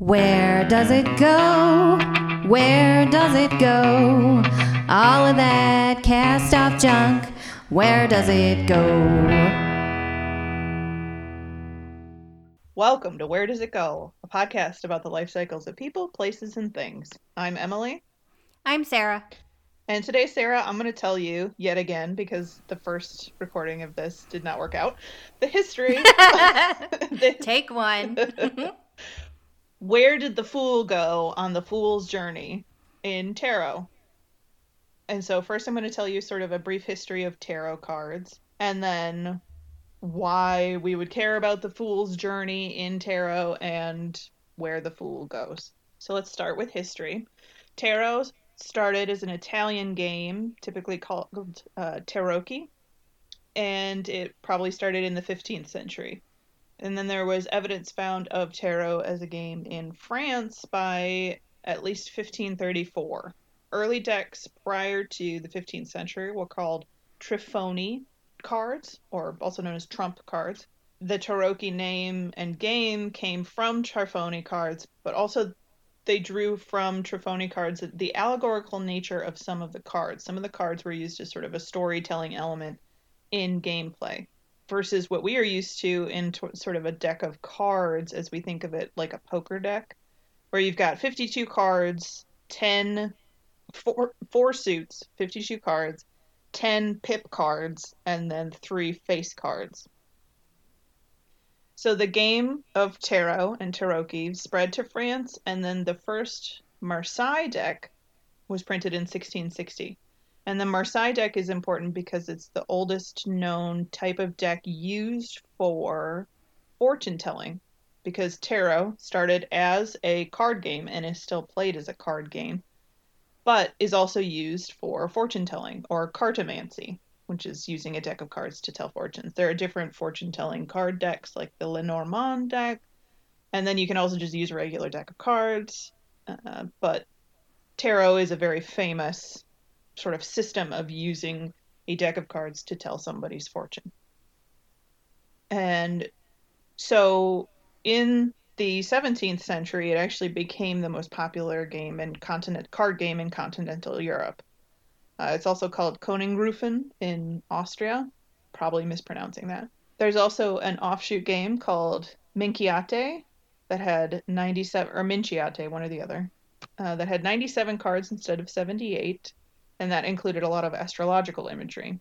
Where does it go? Where does it go? All of that cast off junk, where does it go? Welcome to Where Does It Go, a podcast about the life cycles of people, places, and things. I'm Emily, I'm Sarah. and today, Sarah, I'm going to tell you yet again, because the first recording of this did not work out, the history. the- Take one. where did the fool go on the fool's journey in tarot? And so, first, I'm going to tell you sort of a brief history of tarot cards, and then why we would care about the fool's journey in tarot and where the fool goes. So, let's start with history. Tarot started as an Italian game, typically called uh, tarocchi, and it probably started in the 15th century. And then there was evidence found of tarot as a game in France by at least 1534. Early decks prior to the 15th century were called Trifoni cards, or also known as trump cards. The tarocchi name and game came from Trifoni cards, but also they drew from Trifoni cards the allegorical nature of some of the cards. Some of the cards were used as sort of a storytelling element in gameplay versus what we are used to in t- sort of a deck of cards as we think of it like a poker deck where you've got 52 cards 10 four, four suits 52 cards 10 pip cards and then three face cards. So the game of tarot and tarocchi spread to france and then the first marseille deck was printed in 1660 and the Marseille deck is important because it's the oldest known type of deck used for fortune telling. Because tarot started as a card game and is still played as a card game, but is also used for fortune telling or cartomancy, which is using a deck of cards to tell fortunes. There are different fortune telling card decks like the Lenormand deck, and then you can also just use a regular deck of cards. Uh, but tarot is a very famous sort of system of using a deck of cards to tell somebody's fortune. And so in the 17th century, it actually became the most popular game in continent card game in continental Europe. Uh, it's also called Koningrufen in Austria, probably mispronouncing that. There's also an offshoot game called Minchiate that had 97 or Minchiate, one or the other, uh, that had 97 cards instead of 78 and that included a lot of astrological imagery.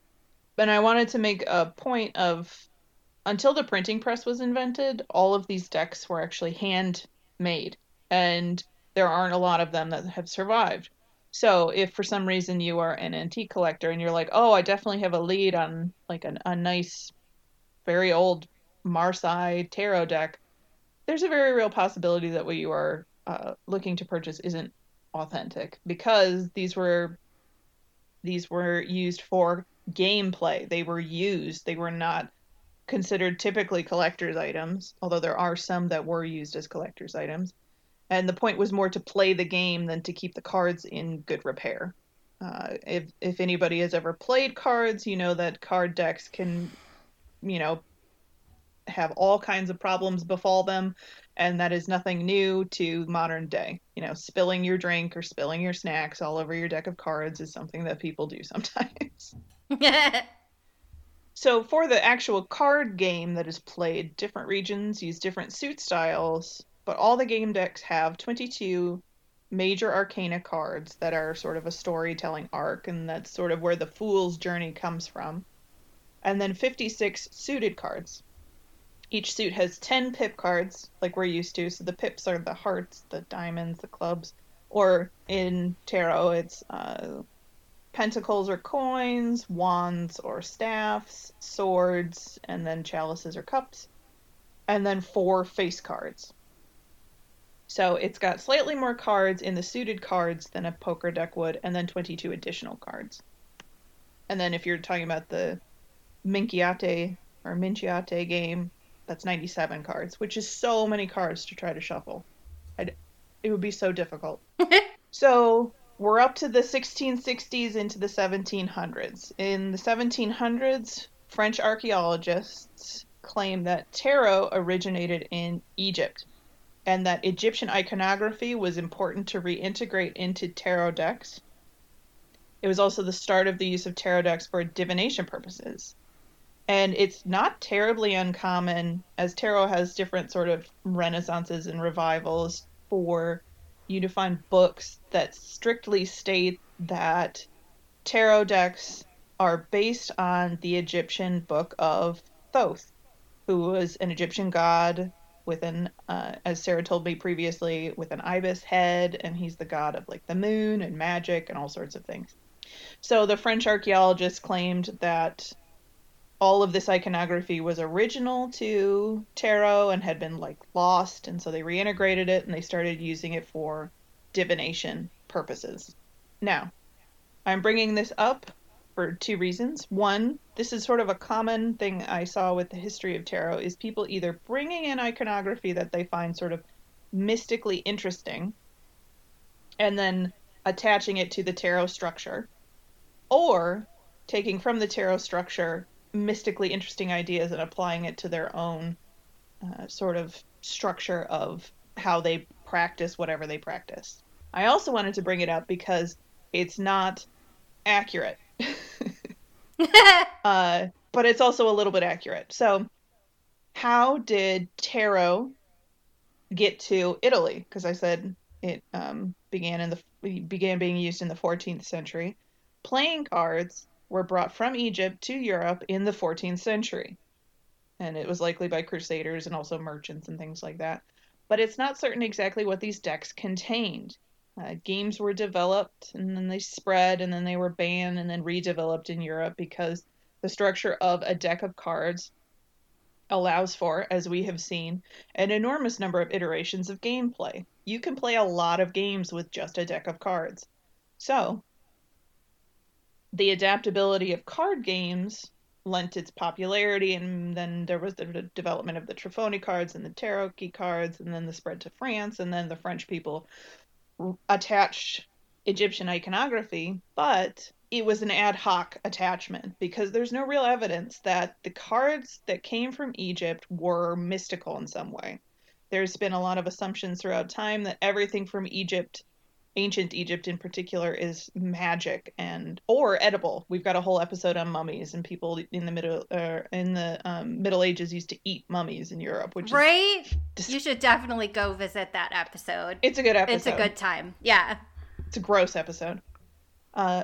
And I wanted to make a point of until the printing press was invented, all of these decks were actually handmade, and there aren't a lot of them that have survived. So if for some reason you are an antique collector and you're like, oh, I definitely have a lead on like an, a nice, very old Marseille tarot deck, there's a very real possibility that what you are uh, looking to purchase isn't authentic because these were these were used for gameplay. They were used. They were not considered typically collector's items, although there are some that were used as collector's items. And the point was more to play the game than to keep the cards in good repair. Uh, if if anybody has ever played cards, you know that card decks can, you know, have all kinds of problems befall them, and that is nothing new to modern day. You know, spilling your drink or spilling your snacks all over your deck of cards is something that people do sometimes. so, for the actual card game that is played, different regions use different suit styles, but all the game decks have 22 major arcana cards that are sort of a storytelling arc, and that's sort of where the fool's journey comes from. And then 56 suited cards. Each suit has 10 pip cards, like we're used to. So the pips are the hearts, the diamonds, the clubs. Or in tarot, it's uh, pentacles or coins, wands or staffs, swords, and then chalices or cups. And then four face cards. So it's got slightly more cards in the suited cards than a poker deck would, and then 22 additional cards. And then if you're talking about the Minchiate or Minciate game, that's 97 cards, which is so many cards to try to shuffle. I'd, it would be so difficult. so we're up to the 1660s into the 1700s. In the 1700s, French archaeologists claim that tarot originated in Egypt and that Egyptian iconography was important to reintegrate into tarot decks. It was also the start of the use of tarot decks for divination purposes. And it's not terribly uncommon, as tarot has different sort of renaissances and revivals, for you to find books that strictly state that tarot decks are based on the Egyptian book of Thoth, who was an Egyptian god with an, uh, as Sarah told me previously, with an ibis head, and he's the god of like the moon and magic and all sorts of things. So the French archaeologists claimed that all of this iconography was original to tarot and had been like lost, and so they reintegrated it and they started using it for divination purposes. Now, I'm bringing this up for two reasons. One, this is sort of a common thing I saw with the history of tarot is people either bringing in iconography that they find sort of mystically interesting and then attaching it to the tarot structure or taking from the tarot structure mystically interesting ideas and applying it to their own uh, sort of structure of how they practice whatever they practice. I also wanted to bring it up because it's not accurate. uh, but it's also a little bit accurate. So, how did tarot get to Italy? Because I said it um, began in the began being used in the 14th century. Playing cards were brought from Egypt to Europe in the 14th century, and it was likely by crusaders and also merchants and things like that. But it's not certain exactly what these decks contained. Uh, games were developed and then they spread and then they were banned and then redeveloped in Europe because the structure of a deck of cards allows for, as we have seen, an enormous number of iterations of gameplay. You can play a lot of games with just a deck of cards. So, the adaptability of card games lent its popularity, and then there was the development of the Trifoni cards and the Tarot cards, and then the spread to France, and then the French people attached Egyptian iconography, but it was an ad hoc attachment because there's no real evidence that the cards that came from Egypt were mystical in some way. There's been a lot of assumptions throughout time that everything from Egypt, ancient Egypt in particular, is magic and or edible. We've got a whole episode on mummies, and people in the middle uh, in the um, Middle Ages used to eat mummies in Europe, which right. Dis- you should definitely go visit that episode. It's a good episode. It's a good time. Yeah. It's a gross episode. Uh,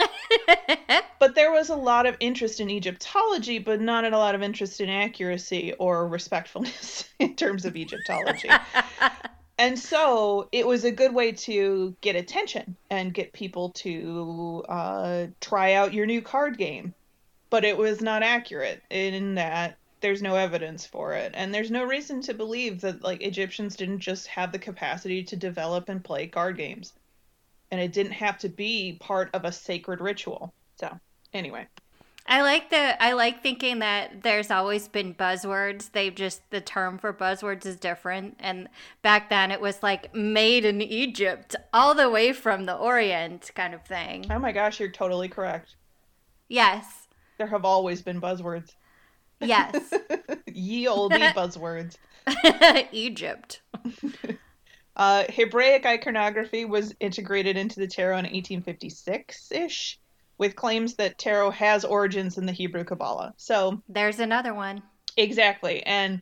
but there was a lot of interest in Egyptology, but not a lot of interest in accuracy or respectfulness in terms of Egyptology. and so it was a good way to get attention and get people to uh, try out your new card game. But it was not accurate in that there's no evidence for it and there's no reason to believe that like Egyptians didn't just have the capacity to develop and play card games and it didn't have to be part of a sacred ritual. So, anyway. I like the I like thinking that there's always been buzzwords. They've just the term for buzzwords is different. And back then it was like made in Egypt, all the way from the Orient kind of thing. Oh my gosh, you're totally correct. Yes. There have always been buzzwords. Yes. Ye olde buzzwords. Egypt. Uh, Hebraic iconography was integrated into the tarot in 1856 ish, with claims that tarot has origins in the Hebrew Kabbalah. So there's another one. Exactly. And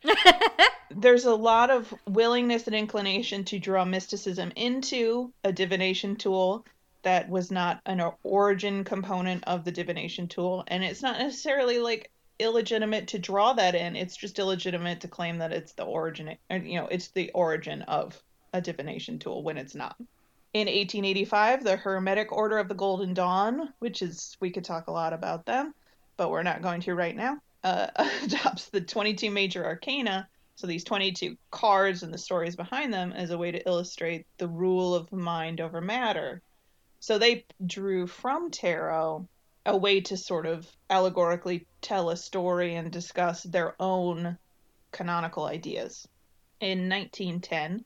there's a lot of willingness and inclination to draw mysticism into a divination tool that was not an origin component of the divination tool. And it's not necessarily like illegitimate to draw that in, it's just illegitimate to claim that it's the origin, you know, it's the origin of a divination tool when it's not. In 1885, the Hermetic Order of the Golden Dawn, which is, we could talk a lot about them, but we're not going to right now, uh, adopts the 22 major arcana, so these 22 cards and the stories behind them, as a way to illustrate the rule of mind over matter. So they drew from tarot a way to sort of allegorically tell a story and discuss their own canonical ideas. In 1910,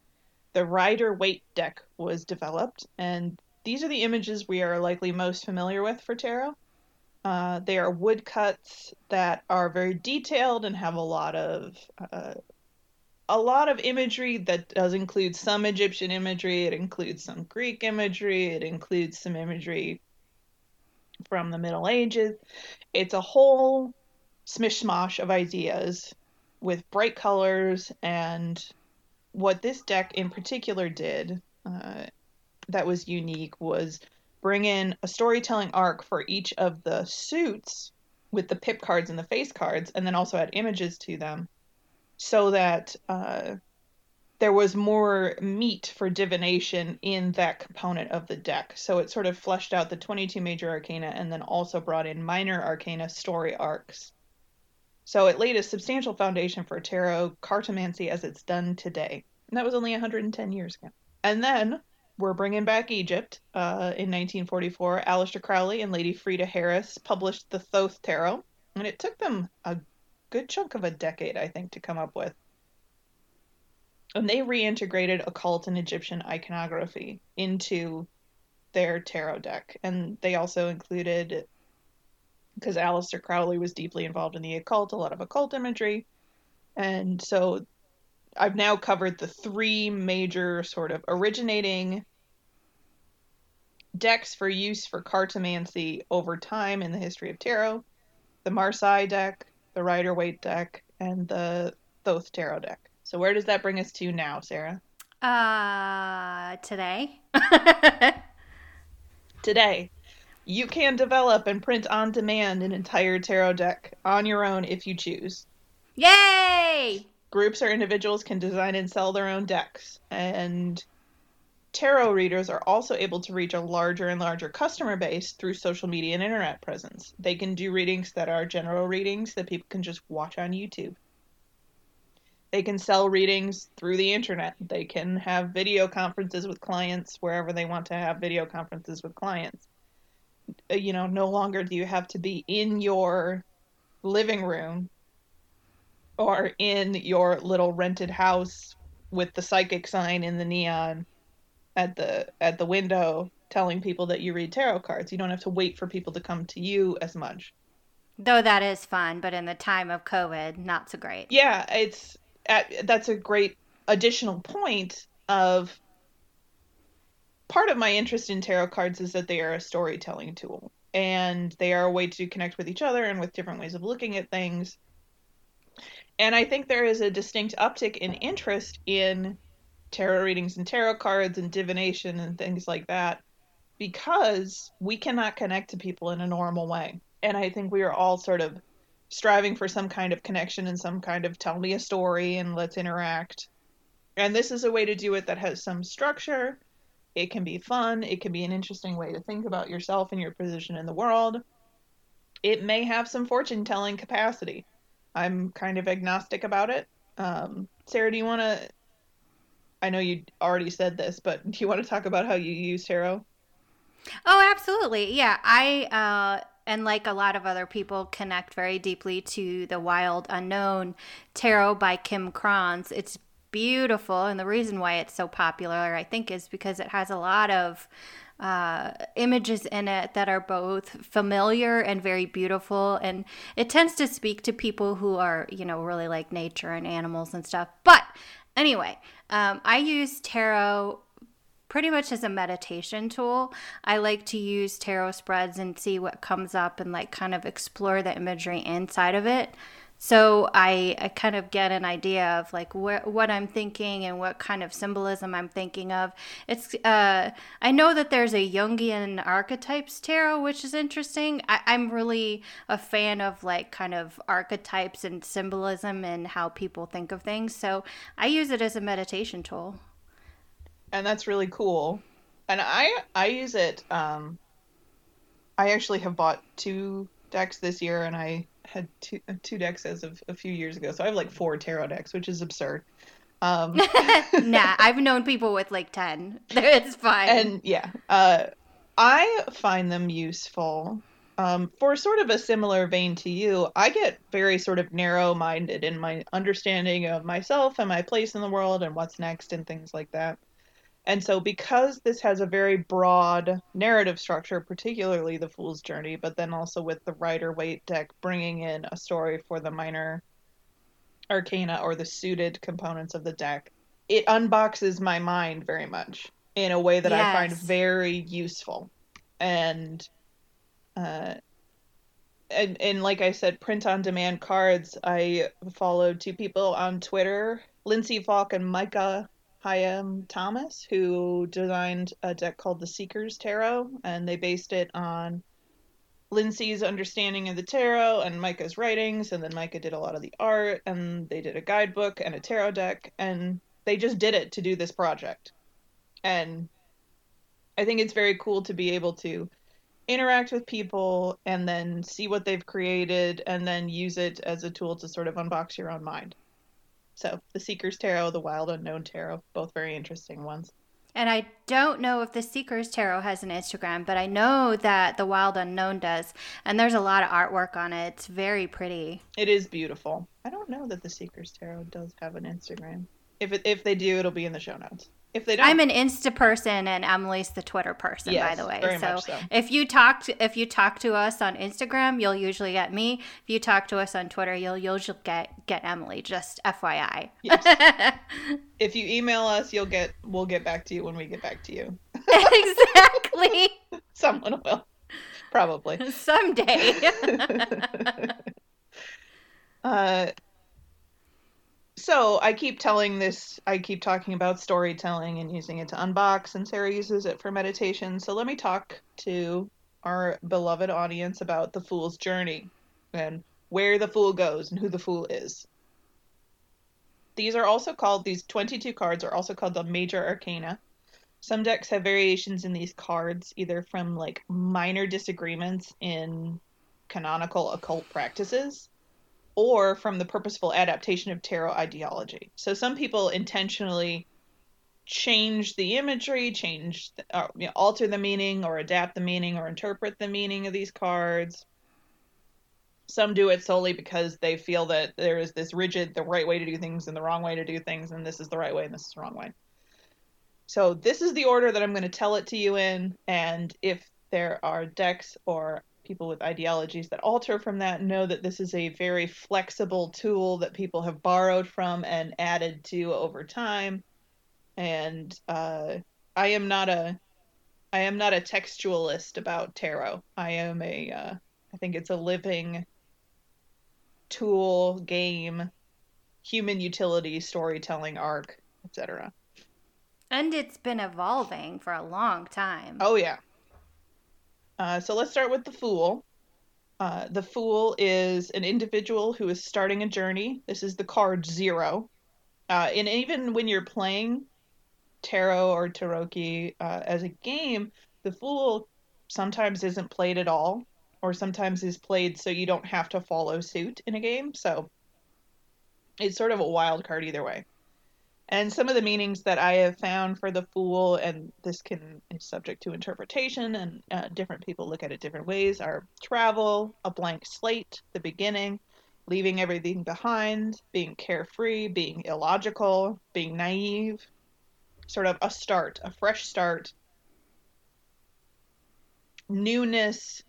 the Rider Waite deck was developed, and these are the images we are likely most familiar with for tarot. Uh, they are woodcuts that are very detailed and have a lot of uh, a lot of imagery that does include some Egyptian imagery. It includes some Greek imagery. It includes some imagery from the Middle Ages. It's a whole smishmash of ideas with bright colors. And what this deck in particular did uh, that was unique was bring in a storytelling arc for each of the suits with the pip cards and the face cards, and then also add images to them so that uh, there was more meat for divination in that component of the deck. So it sort of fleshed out the 22 major arcana and then also brought in minor arcana story arcs. So it laid a substantial foundation for tarot cartomancy as it's done today. And that was only 110 years ago. And then we're bringing back Egypt. Uh, in 1944, Aleister Crowley and Lady Frieda Harris published the Thoth Tarot, and it took them a good chunk of a decade, I think, to come up with. And they reintegrated occult and Egyptian iconography into their tarot deck. And they also included, because Aleister Crowley was deeply involved in the occult, a lot of occult imagery. And so I've now covered the three major sort of originating decks for use for cartomancy over time in the history of tarot the Marseille deck, the Rider Waite deck, and the Thoth Tarot deck. So where does that bring us to now, Sarah? Uh, today. today. You can develop and print on demand an entire tarot deck on your own if you choose. Yay! Groups or individuals can design and sell their own decks. And tarot readers are also able to reach a larger and larger customer base through social media and internet presence. They can do readings that are general readings that people can just watch on YouTube. They can sell readings through the internet. They can have video conferences with clients wherever they want to have video conferences with clients. Uh, you know, no longer do you have to be in your living room or in your little rented house with the psychic sign in the neon at the at the window telling people that you read tarot cards. You don't have to wait for people to come to you as much. Though that is fun, but in the time of COVID, not so great. Yeah, it's at, that's a great additional point of part of my interest in tarot cards is that they are a storytelling tool and they are a way to connect with each other and with different ways of looking at things. And I think there is a distinct uptick in interest in tarot readings and tarot cards and divination and things like that because we cannot connect to people in a normal way. And I think we are all sort of striving for some kind of connection and some kind of tell me a story and let's interact. And this is a way to do it that has some structure. It can be fun. It can be an interesting way to think about yourself and your position in the world. It may have some fortune telling capacity. I'm kind of agnostic about it. Um, Sarah, do you want to I know you already said this, but do you want to talk about how you use tarot? Oh, absolutely. Yeah, I uh and like a lot of other people connect very deeply to the wild unknown tarot by Kim Krans. It's beautiful and the reason why it's so popular I think is because it has a lot of uh, images in it that are both familiar and very beautiful. And it tends to speak to people who are, you know, really like nature and animals and stuff. But anyway, um, I use tarot pretty much as a meditation tool. I like to use tarot spreads and see what comes up and like kind of explore the imagery inside of it. So I, I kind of get an idea of like wh- what I'm thinking and what kind of symbolism I'm thinking of. It's uh, I know that there's a Jungian archetypes tarot, which is interesting. I, I'm really a fan of like kind of archetypes and symbolism and how people think of things. So I use it as a meditation tool. And that's really cool. And I I use it. Um, I actually have bought two decks this year, and I had two uh, two decks as of a few years ago, so I have like four tarot decks, which is absurd. Um, nah, I've known people with like ten. It's fine. And yeah, uh, I find them useful. Um, for sort of a similar vein to you, I get very sort of narrow minded in my understanding of myself and my place in the world and what's next and things like that. And so, because this has a very broad narrative structure, particularly the Fool's Journey, but then also with the Rider Waite deck bringing in a story for the minor arcana or the suited components of the deck, it unboxes my mind very much in a way that I find very useful. And uh and, and like I said, print on demand cards. I followed two people on Twitter, Lindsay Falk and Micah Hyam Thomas, who designed a deck called the Seeker's Tarot, and they based it on Lindsay's understanding of the tarot and Micah's writings, and then Micah did a lot of the art, and they did a guidebook and a tarot deck, and they just did it to do this project. And I think it's very cool to be able to interact with people and then see what they've created and then use it as a tool to sort of unbox your own mind. So, the Seeker's Tarot, the Wild Unknown Tarot, both very interesting ones. And I don't know if the Seekers Tarot has an Instagram, but I know that the Wild Unknown does. And there's a lot of artwork on it. It's very pretty. It is beautiful. I don't know that the Seeker's Tarot does have an Instagram. If it, if they do, it'll be in the show notes. If they don't, I'm an Insta person and Emily's the Twitter person, by the way. so, so. if you talk to, if you talk to us on Instagram, you'll usually get me. If you talk to us on Twitter, you'll usually get get Emily. Just FYI. Yes. if you email us, you'll get we'll get back to you when we get back to you. exactly. Someone will, probably. Someday. Uh, so I keep telling this, I keep talking about storytelling and using it to unbox, and Sarah uses it for meditation. So let me talk to our beloved audience about the fool's journey and where the fool goes and who the fool is. These are also called, these 22 cards are also called the major arcana. Some decks have variations in these cards, either from like minor disagreements in canonical occult practices or from the purposeful adaptation of tarot ideology. So some people intentionally change the imagery, change, uh, you know, alter the meaning, or adapt the meaning, or interpret the meaning of these cards. Some do it solely because they feel that there is this rigid, the right way to do things and the wrong way to do things, and this is the right way and this is the wrong way. So this is the order that I'm going to tell it to you in, and if there are decks or people with ideologies that alter from that know that this is a very flexible tool that people have borrowed from and added to over time and uh, i am not a i am not a textualist about tarot i am a uh, i think it's a living tool game human utility storytelling arc etc and it's been evolving for a long time. Oh yeah. Uh, so let's start with the fool. Uh, the fool is an individual who is starting a journey. This is the card zero. Uh, and even when you're playing tarot or tarocchi uh, as a game, the fool sometimes isn't played at all, or sometimes is played so you don't have to follow suit in a game. So it's sort of a wild card either way. And some of the meanings that I have found for the fool, and this can is subject to interpretation, and uh, different people look at it different ways, are travel, a blank slate, the beginning, leaving everything behind, being carefree, being illogical, being naive, sort of a start, a fresh start, newness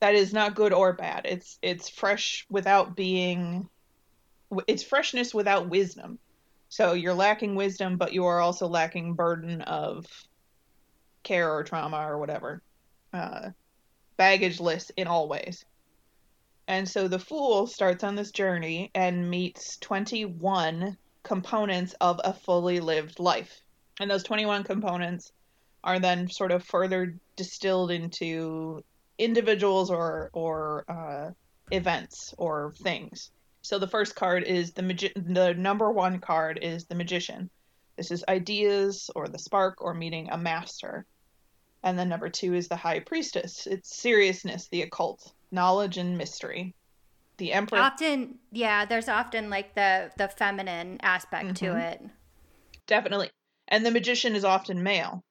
that is not good or bad. It's it's fresh without being, it's freshness without wisdom. So you're lacking wisdom, but you are also lacking burden of care or trauma or whatever. Uh, baggageless in all ways. And so the fool starts on this journey and meets 21 components of a fully lived life. And those 21 components are then sort of further distilled into individuals or, or uh, events or things. So the first card is the magi- the number one card is the magician. This is ideas or the spark or meeting a master. And then number two is the high priestess. It's seriousness, the occult, knowledge and mystery. The emperor. Often, yeah, there's often like the the feminine aspect to Mhm. it. Definitely. And the magician is often male.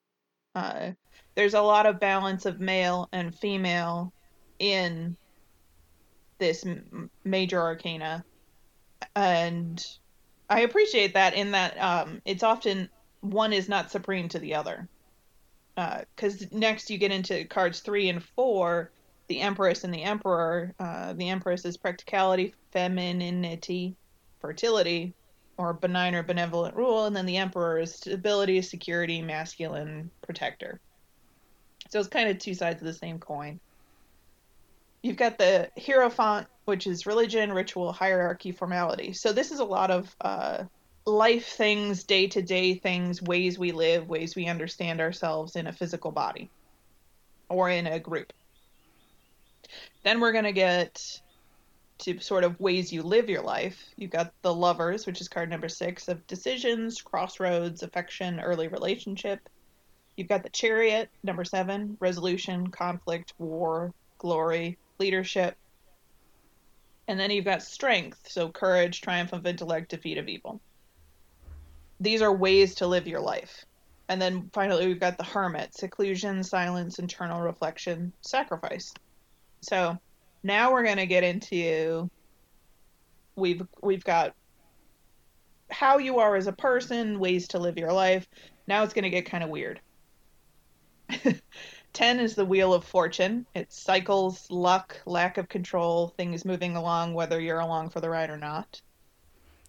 Uh, there's a lot of balance of male and female in this m- major arcana. And I appreciate that in that um, it's often one is not supreme to the other. Because next you get into cards three and four, the Empress and the Emperor. Uh, the Empress is practicality, femininity, fertility or benign or benevolent rule, and then the emperor is stability, security, masculine, protector. So it's kind of two sides of the same coin. You've got the Hierophant, which is religion, ritual, hierarchy, formality. So this is a lot of uh, life things, day to day things, ways we live, ways we understand ourselves in a physical body or in a group. Then we're going to get to sort of ways you live your life. You've got the lovers, which is card number six of decisions, crossroads, affection, early relationship. You've got the chariot, number seven, resolution, conflict, war, glory, leadership. And then you've got strength, so courage, triumph of intellect, defeat of evil. These are ways to live your life. And then finally, we've got the hermit, seclusion, silence, internal reflection, sacrifice. So now we're going to get into we've we've got how you are as a person, ways to live your life. Now it's going to get kind of weird. 10 is the wheel of fortune. It cycles, luck, lack of control, things moving along whether you're along for the ride or not.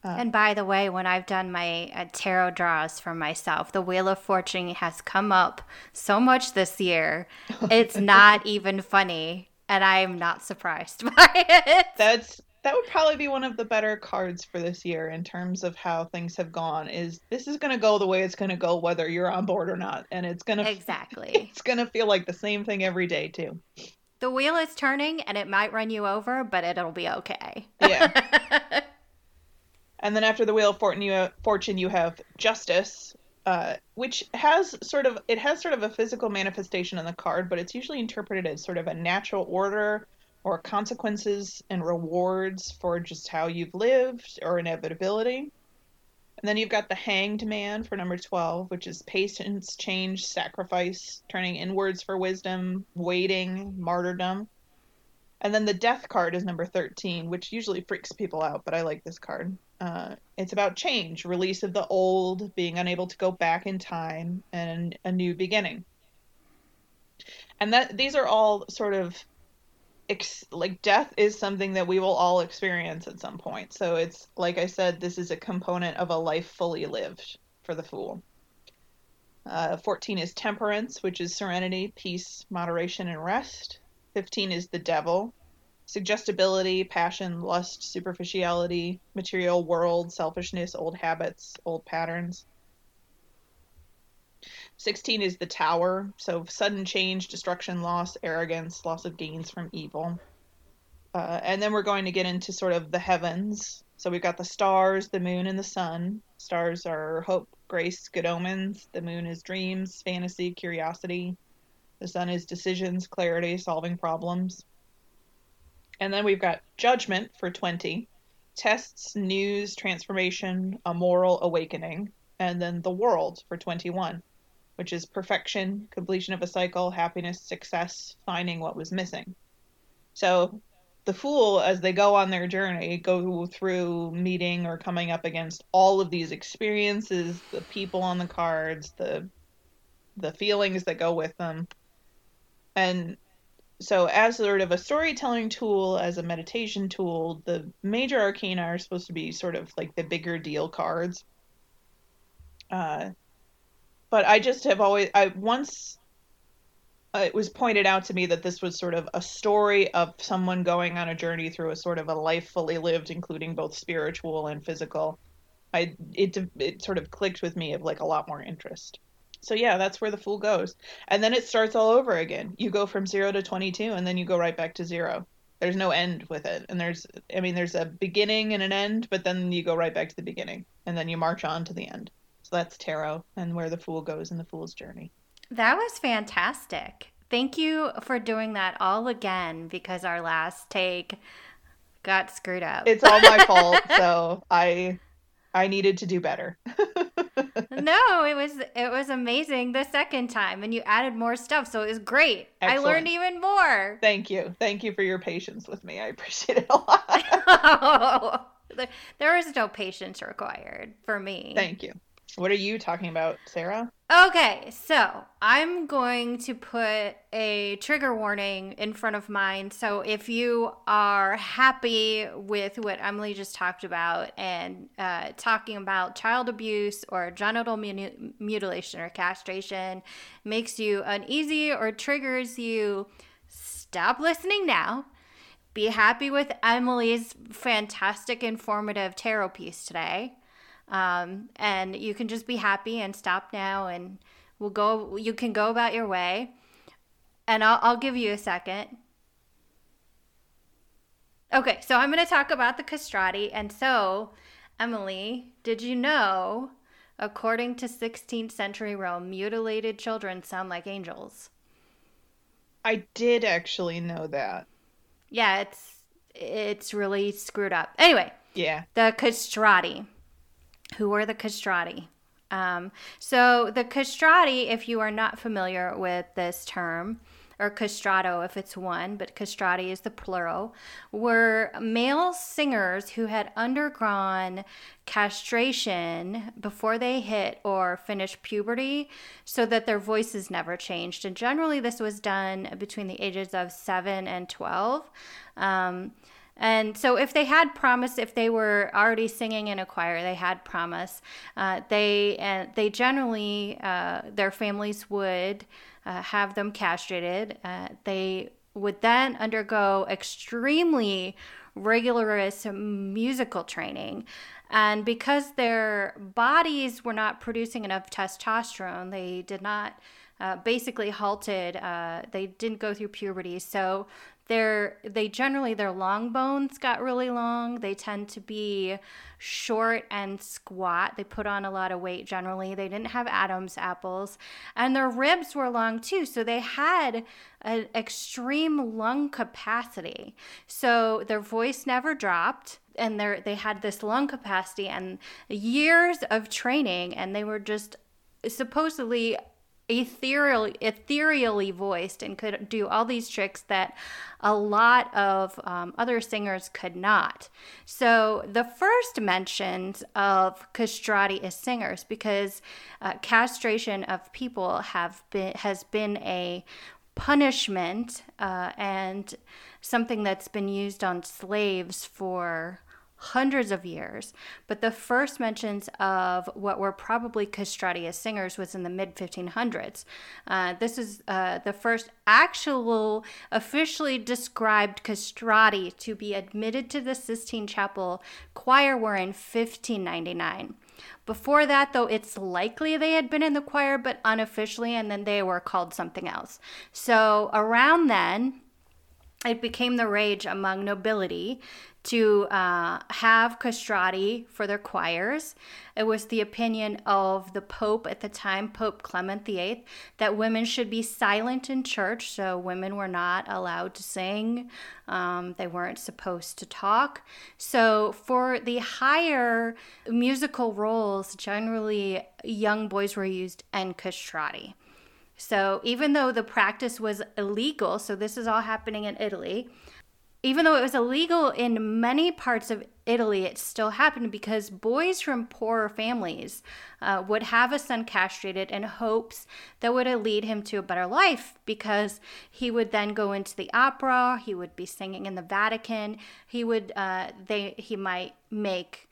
Uh, and by the way, when I've done my uh, tarot draws for myself, the Wheel of Fortune has come up so much this year. It's not even funny and I am not surprised by it. That's that would probably be one of the better cards for this year in terms of how things have gone is this is going to go the way it's going to go whether you're on board or not and it's going to Exactly. It's going to feel like the same thing every day too. The wheel is turning and it might run you over, but it'll be okay. Yeah. and then after the wheel of fortune you have, fortune you have justice uh, which has sort of it has sort of a physical manifestation on the card, but it's usually interpreted as sort of a natural order or consequences and rewards for just how you've lived or inevitability. And then you've got the hanged man for number 12, which is patience, change, sacrifice, turning inwards for wisdom, waiting, martyrdom. And then the death card is number 13, which usually freaks people out, but I like this card. Uh, it's about change, release of the old, being unable to go back in time, and a new beginning. And that these are all sort of ex- like death is something that we will all experience at some point. So it's like I said, this is a component of a life fully lived for the fool. Uh, 14 is temperance, which is serenity, peace, moderation, and rest. 15 is the devil, suggestibility, passion, lust, superficiality, material world, selfishness, old habits, old patterns. 16 is the tower, so sudden change, destruction, loss, arrogance, loss of gains from evil. Uh, and then we're going to get into sort of the heavens. So we've got the stars, the moon, and the sun. Stars are hope, grace, good omens. The moon is dreams, fantasy, curiosity. The sun is decisions, clarity, solving problems. And then we've got judgment for 20, tests, news, transformation, a moral awakening, and then the world for 21, which is perfection, completion of a cycle, happiness, success, finding what was missing. So the fool, as they go on their journey, go through meeting or coming up against all of these experiences, the people on the cards, the the feelings that go with them. And so as sort of a storytelling tool as a meditation tool the major arcana are supposed to be sort of like the bigger deal cards uh, but i just have always i once uh, it was pointed out to me that this was sort of a story of someone going on a journey through a sort of a life fully lived including both spiritual and physical i it it sort of clicked with me of like a lot more interest so yeah, that's where the fool goes. And then it starts all over again. You go from 0 to 22 and then you go right back to 0. There's no end with it. And there's I mean there's a beginning and an end, but then you go right back to the beginning and then you march on to the end. So that's tarot and where the fool goes in the fool's journey. That was fantastic. Thank you for doing that all again because our last take got screwed up. It's all my fault, so I I needed to do better. no, it was it was amazing the second time, and you added more stuff, so it was great. Excellent. I learned even more. Thank you, thank you for your patience with me. I appreciate it a lot. there is no patience required for me. Thank you. What are you talking about, Sarah? Okay, so I'm going to put a trigger warning in front of mine. So if you are happy with what Emily just talked about and uh, talking about child abuse or genital mutilation or castration makes you uneasy or triggers you, stop listening now. Be happy with Emily's fantastic, informative tarot piece today um, and you can just be happy and stop now and we'll go you can go about your way. And i'll, I'll give you a second. Okay so i'm going to talk about the castrati. And so emily did you know according to 16th century rome mutilated children sound like angels? I did actually know that. Yeah it's it's really screwed up. Anyway yeah. the castrati who were the castrati. Um, so the castrati, if you are not familiar with this term, or castrato if it's one, but castrati is the plural, were male singers who had undergone castration before they hit or finished puberty so that their voices never changed. And generally, this was done between the ages of 7 and 12. Um, and so, if they had promise, if they were already singing in a choir, they had promise. Uh, they and they generally, uh, their families would uh, have them castrated. Uh, they would then undergo extremely rigorous musical training. And because their bodies were not producing enough testosterone, they did not uh, basically halted. Uh, they didn't go through puberty. So they're they generally their long bones got really long. They tend to be short and squat. They put on a lot of weight generally. They didn't have adam's apples. And their ribs were long too. So they had an extreme lung capacity. So their voice never dropped and they they had this lung capacity and years of training and they were just supposedly ethereal, ethereally voiced and could do all these tricks that a lot of um, other singers could not. So the first mentions of castrati as singers because uh, castration of people have been has been a punishment uh, and something that's been used on slaves for hundreds of years, but the first mentions of what were probably castrati as singers was in the mid 1500s. Uh, this is uh, the first actual officially described castrati to be admitted to the Sistine Chapel choir were in 1599. Before that, though, it's likely they had been in the choir, but unofficially, and then they were called something else. So around then, it became the rage among nobility to uh, have castrati for their choirs. It was the opinion of the Pope at the time, Pope Clement VIII, that women should be silent in church. So women were not allowed to sing, um, they weren't supposed to talk. So for the higher musical roles, generally young boys were used and castrati. So even though the practice was illegal, so this is all happening in Italy, even though it was illegal in many parts of Italy, it still happened because boys from poorer families uh, would have a son castrated in hopes that would lead him to a better life because he would then go into the opera, he would be singing in the Vatican, he would uh, they he might make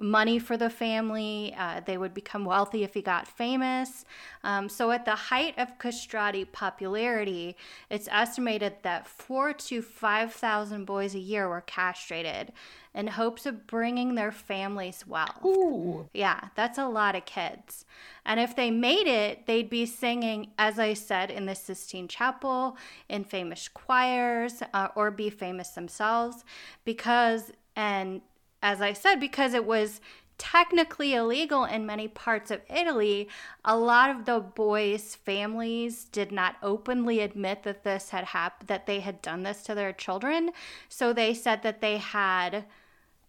money for the family. Uh, they would become wealthy if he got famous. Um, so, at the height of castrati popularity, it's estimated that four to 5,000 boys a year were castrated in hopes of bringing their families wealth. Ooh. Yeah, that's a lot of kids. And if they made it, they'd be singing, as I said, in the Sistine Chapel, in famous choirs, uh, or be famous themselves because and as I said, because it was technically illegal in many parts of Italy, a lot of the boys' families did not openly admit that this had happened, that they had done this to their children. So they said that they had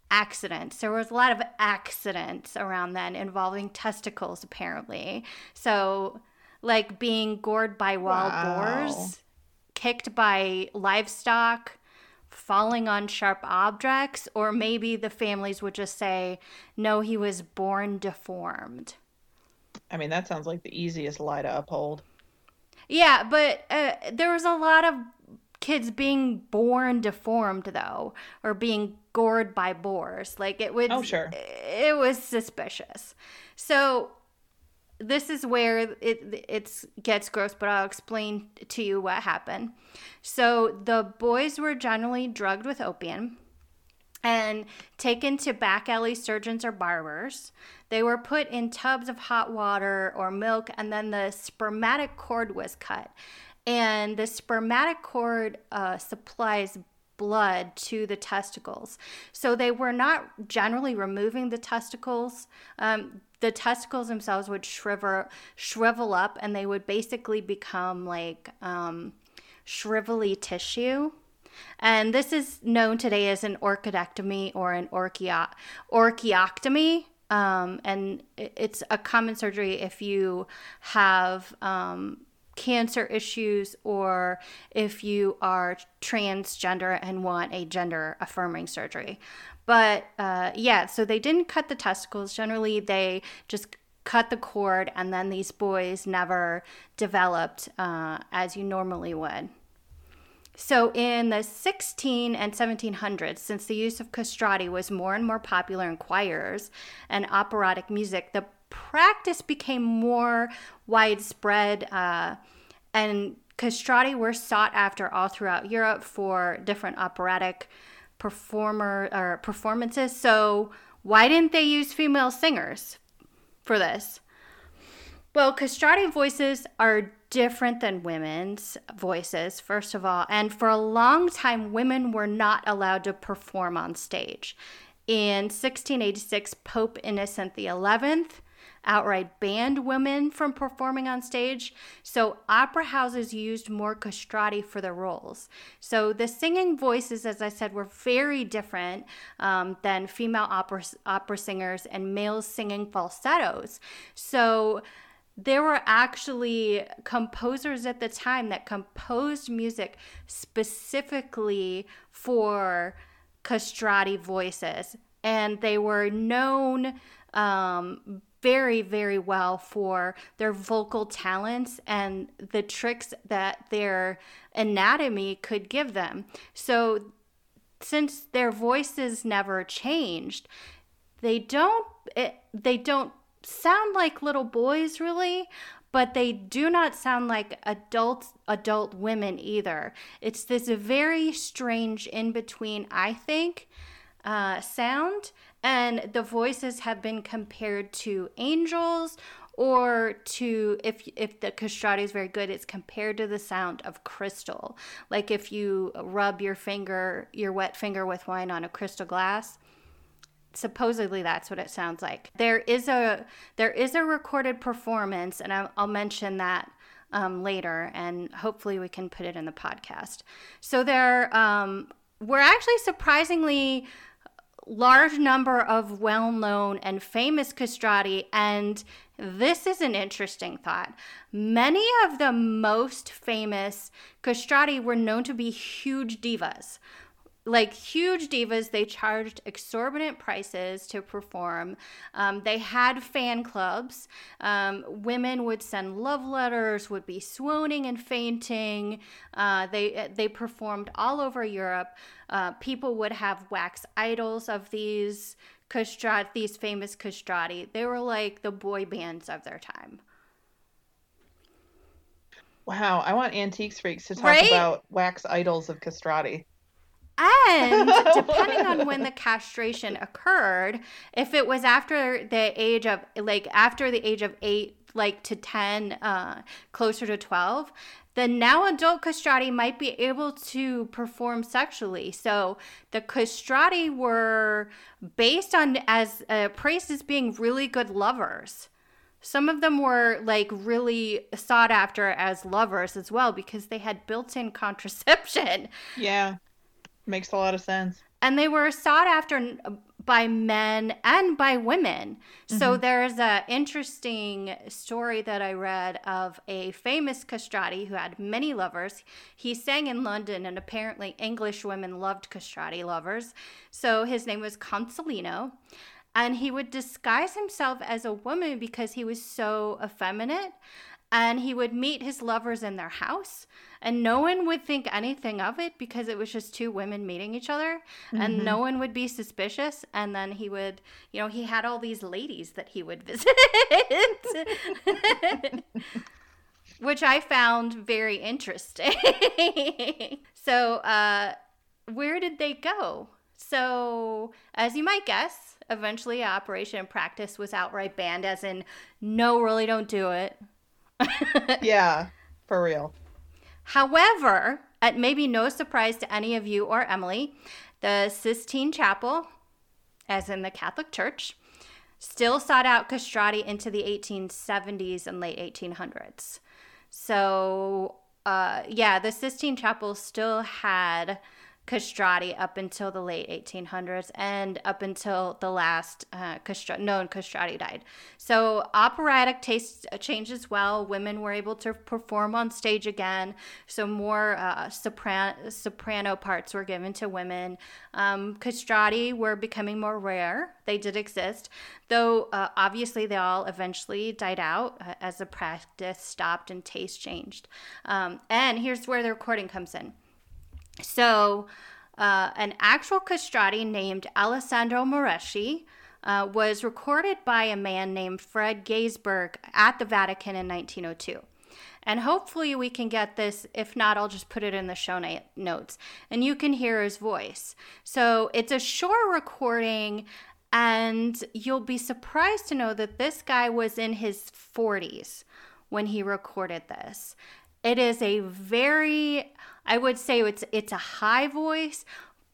accidents. There was a lot of accidents around then involving testicles, apparently. So, like being gored by wild wow. boars, kicked by livestock falling on sharp objects, or maybe the families would just say, no, he was born deformed. I mean, that sounds like the easiest lie to uphold. Yeah, but uh, there was a lot of kids being born deformed though, or being gored by boars. Like it would. Oh, sure. It was suspicious. So this is where it it's gets gross, but I'll explain to you what happened. So the boys were generally drugged with opium and taken to back alley surgeons or barbers. They were put in tubs of hot water or milk, and then the spermatic cord was cut. And the spermatic cord uh, supplies blood to the testicles. So they were not generally removing the testicles. Um, the testicles themselves would shrivel, shrivel up and they would basically become like um, shrivelly tissue. And this is known today as an orchidectomy or an orchio- orchiectomy. Um, and it's a common surgery if you have um, cancer issues or if you are transgender and want a gender affirming surgery. But uh, yeah, so they didn't cut the testicles. Generally, they just cut the cord, and then these boys never developed uh, as you normally would. So, in the 16 and 1700s, since the use of castrati was more and more popular in choirs and operatic music, the practice became more widespread, uh, and castrati were sought after all throughout Europe for different operatic performer or performances. So, why didn't they use female singers for this? Well, castrati voices are different than women's voices, first of all. And for a long time, women were not allowed to perform on stage. In 1686, Pope Innocent XI outright banned women from performing on stage. So opera houses used more castrati for the roles. So the singing voices, as I said, were very different um, than female opera, opera singers and males singing falsettos. So there were actually composers at the time that composed music specifically for castrati voices and they were known um, very, very well for their vocal talents and the tricks that their anatomy could give them. So, since their voices never changed, they don't it, they don't sound like little boys really, but they do not sound like adult adult women either. It's this very strange in between, I think, uh, sound and the voices have been compared to angels or to if if the castrati is very good it's compared to the sound of crystal. Like if you rub your finger your wet finger with wine on a crystal glass supposedly that's what it sounds like. There is a there is a recorded performance and i'll, I'll mention that um, later and hopefully we can put it in the podcast. So there um, we're actually surprisingly large number of well known and famous castrati, and this is an interesting thought. Many of the most famous castrati were known to be huge divas like huge divas they charged exorbitant prices to perform. Um, they had fan clubs. Um, women would send love letters would be swooning and fainting. Uh, they they performed all over europe. Uh, people would have wax idols of these castrati these famous castrati they were like the boy bands of their time. Wow i want antiques freaks to talk right? about wax idols of castrati and depending on when the castration occurred, if it was after the age of like after the age of eight, like to 10, uh, closer to 12, then now adult castrati might be able to perform sexually. So the castrati were based on as uh, praised as being really good lovers. Some of them were like really sought after as lovers as well because they had built in contraception. Yeah. Makes a lot of sense. And they were sought after by men and by women. Mm-hmm. So there's a interesting story that I read of a famous castrati who had many lovers. He sang in London, and apparently English women loved castrati lovers. So his name was Consolino. and he would disguise himself as a woman because he was so effeminate and he would meet his lovers in their house and no one would think anything of it because it was just two women meeting each other mm-hmm. and no one would be suspicious and then he would you know he had all these ladies that he would visit. Which i found very interesting. So uh where did they go? So as you might guess eventually operation practice was outright banned as in no really don't do it yeah, for real. However, at maybe no surprise to any of you or Emily, the Sistine Chapel, as in the Catholic Church, still sought out castrati into the 1870s and late 1800s. So, uh, yeah, the Sistine Chapel still had castrati up until the late 1800s and up until the last uh, castra- known castrati died. So operatic taste changed as well. Women were able to perform on stage again. So more uh, soprano, soprano parts were given to women. Um, castrati were becoming more rare. They did exist, though uh, obviously they all eventually died out uh, as the practice stopped and taste changed. Um, and here's where the recording comes in. So, uh, an actual castrati named Alessandro Moreschi uh, was recorded by a man named Fred Gaisberg at the Vatican in 1902. And hopefully, we can get this. If not, I'll just put it in the show notes and you can hear his voice. So, it's a short recording, and you'll be surprised to know that this guy was in his 40s when he recorded this. It is a very, I would say it's it's a high voice,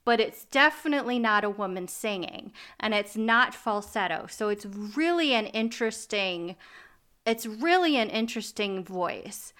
but it's definitely not a woman singing and it's not falsetto. So it's really an interesting it's really an interesting voice.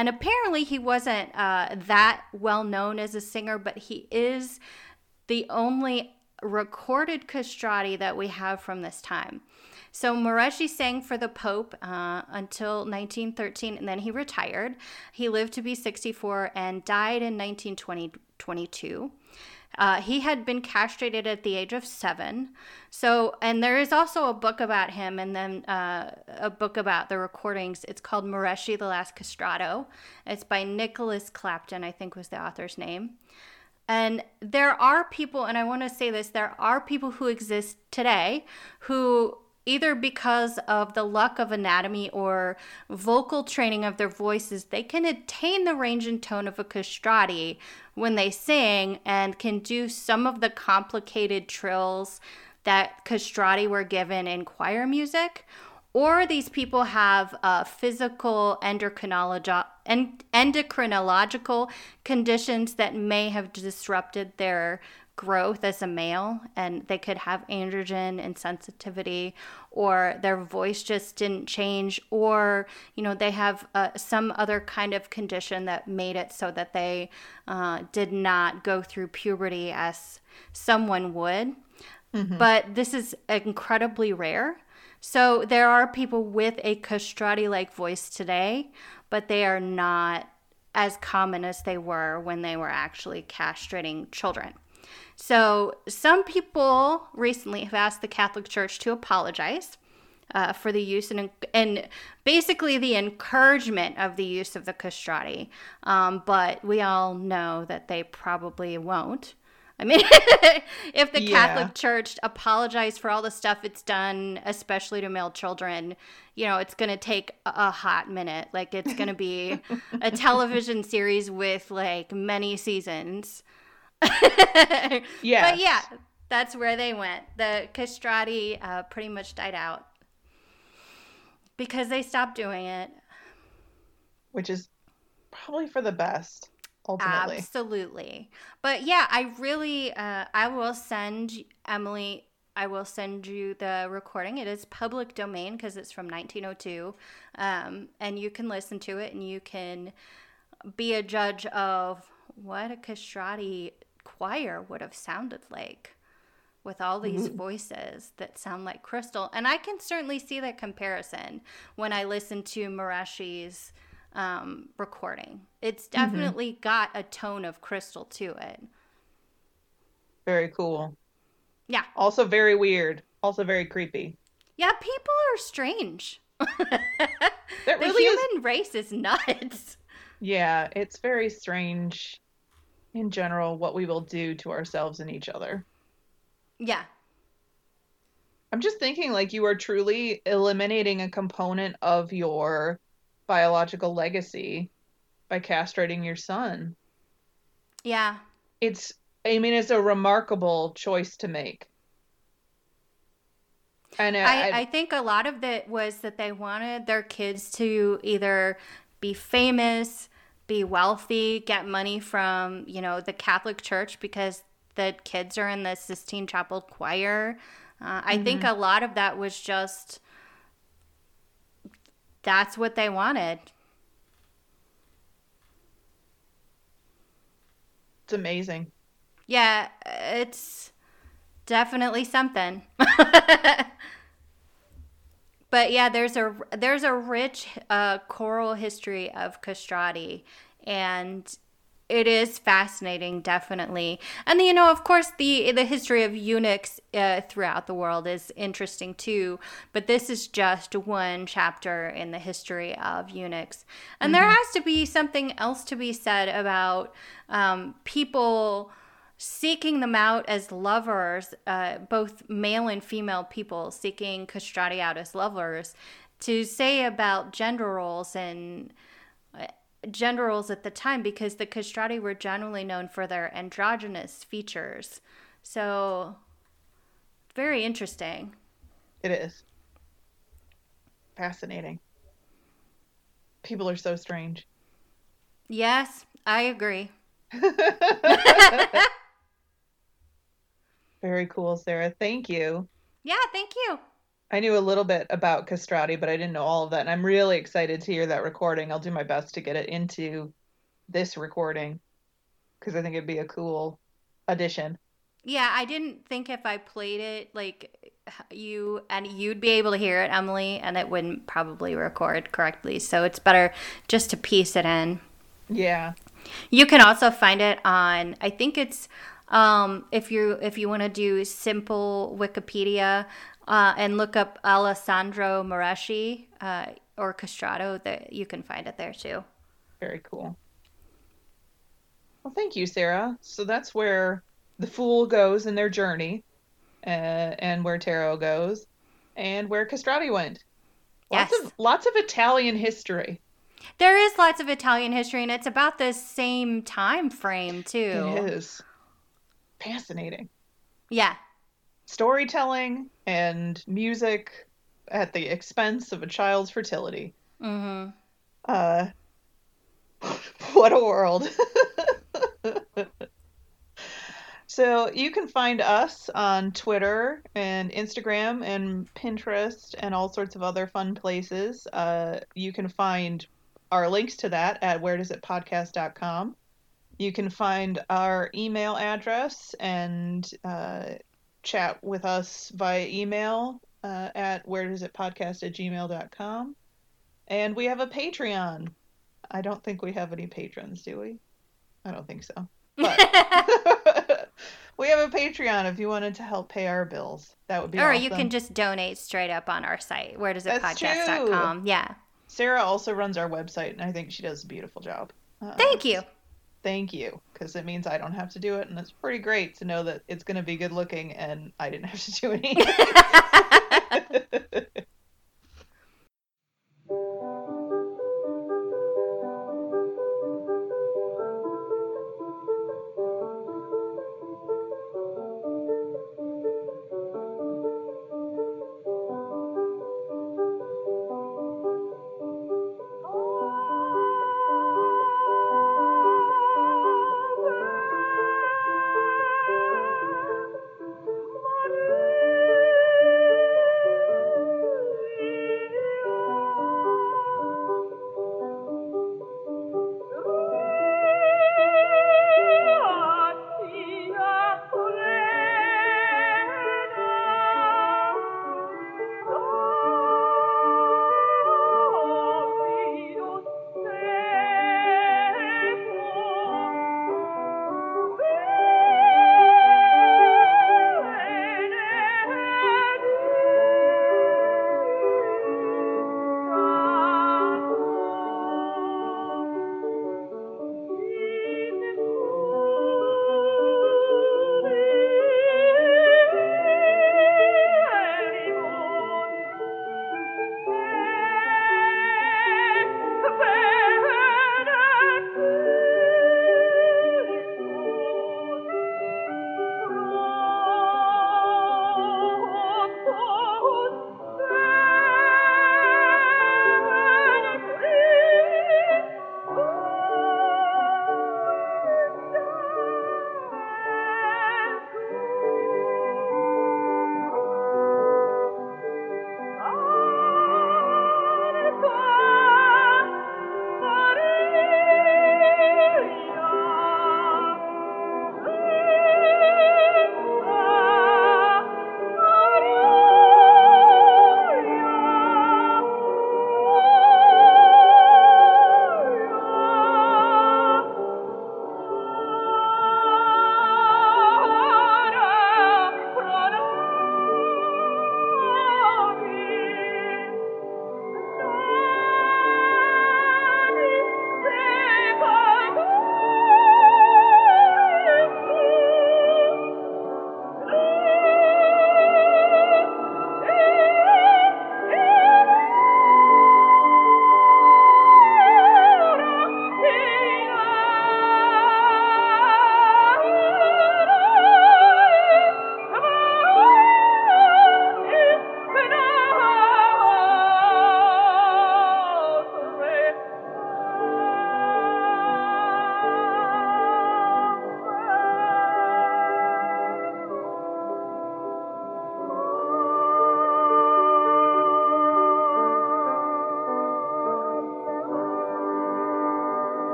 And apparently, he wasn't uh, that well known as a singer, but he is the only recorded castrati that we have from this time. So Moreschi sang for the Pope uh, until 1913, and then he retired. He lived to be 64 and died in 1922. Uh, he had been castrated at the age of seven. So, and there is also a book about him, and then uh, a book about the recordings. It's called Moreschi, the Last Castrato. It's by Nicholas Clapton, I think was the author's name. And there are people, and I want to say this there are people who exist today who either because of the luck of anatomy or vocal training of their voices, they can attain the range and tone of a castrati when they sing and can do some of the complicated trills that castrati were given in choir music. Or these people have uh, physical endocrinological conditions that may have disrupted their growth as a male and they could have androgen insensitivity or their voice just didn't change or you know they have uh, some other kind of condition that made it so that they uh, did not go through puberty as someone would. Mm-hmm. but this is incredibly rare. So there are people with a castrati like voice today but they are not as common as they were when they were actually castrating children so, some people recently have asked the Catholic Church to apologize uh, for the use and, and basically the encouragement of the use of the castrati. Um, but we all know that they probably won't. I mean, if the yeah. Catholic Church apologized for all the stuff it's done, especially to male children, you know, it's going to take a hot minute. Like, it's going to be a television series with like many seasons. Yeah. But yeah, that's where they went. The castrati uh, pretty much died out because they stopped doing it. Which is probably for the best, ultimately. Absolutely. But yeah, I really, uh, I will send Emily. I will send you the recording. It is public domain because it's from 1902, um, and you can listen to it and you can be a judge of what a castrati choir would have sounded like with all these mm-hmm. voices that sound like crystal. And I can certainly see that comparison when I listen to Moreschi's um, recording. It's mm-hmm. definitely mm-hmm. got a tone of crystal to it. Very cool. Yeah. Also very weird. Also very creepy. Yeah, people are strange. the really human is... race is nuts. Yeah, it's very strange in general what we will do to ourselves and each other. Yeah. I'm just thinking like you are truly eliminating a component of your biological legacy by castrating your son. Yeah. It's I mean it's a remarkable choice to make. And uh, I, I, I think a lot of it was that they wanted their kids to either be famous, be wealthy, get money from, you know, the Catholic Church because the kids are in the Sistine Chapel choir. Uh, I mm-hmm. think a lot of that was just that's what they wanted. It's amazing. Yeah, it's definitely something. but yeah, there's a there's a rich uh, choral history of castrati, and it is fascinating, definitely. And you know, of course, the the history of eunuchs uh, throughout the world is interesting too. But this is just one chapter in the history of eunuchs, and mm-hmm. there has to be something else to be said about um, people seeking them out as lovers, uh, both male and female people seeking castrati out as lovers, to say about gender roles and uh, gender roles at the time because the castrati were generally known for their androgynous features. So, very interesting. It is. Fascinating. People are so strange. Yes, I agree. Very cool, Sarah. Thank you. Yeah, thank you. I knew a little bit about castrati, but I didn't know all of that. And I'm really excited to hear that recording. I'll do my best to get it into this recording because I think it'd be a cool addition. Yeah, I didn't think if I played it like you and you'd be able to hear it, Emily, and it wouldn't probably record correctly. So it's better just to piece it in. Yeah. You can also find it on I think it's um, if you if you want to do simple Wikipedia uh, and look up Alessandro Moreschi uh, or Castrato, that you can find it there too. Very cool. Well, thank you, Sarah. So that's where the fool goes in their journey, uh, and where tarot goes, and where Castrati went. Lots Yes. of lots of Italian history. There is lots of Italian history, and it's about the same time frame too. It is fascinating Yeah, storytelling and music at the expense of a child's fertility. hmm Uh, what a world. so you can find us on Twitter and Instagram and Pinterest and all sorts of other fun places. Uh, you can find our links to that at where does it podcast.com. You can find our email address and uh, chat with us via email uh, at where does it podcast at gmail.com. And we have a Patreon. I don't think we have any patrons, do we? I don't think so. But we have a Patreon if you wanted to help pay our bills. That would be or awesome. you can just donate straight up on our site. Where does it podcast.com? Yeah. Sarah also runs our website, and I think she does a beautiful job. Uh, Thank you. Thank you, because it means I don't have to do it, and it's pretty great to know that it's going to be good looking, and I didn't have to do any.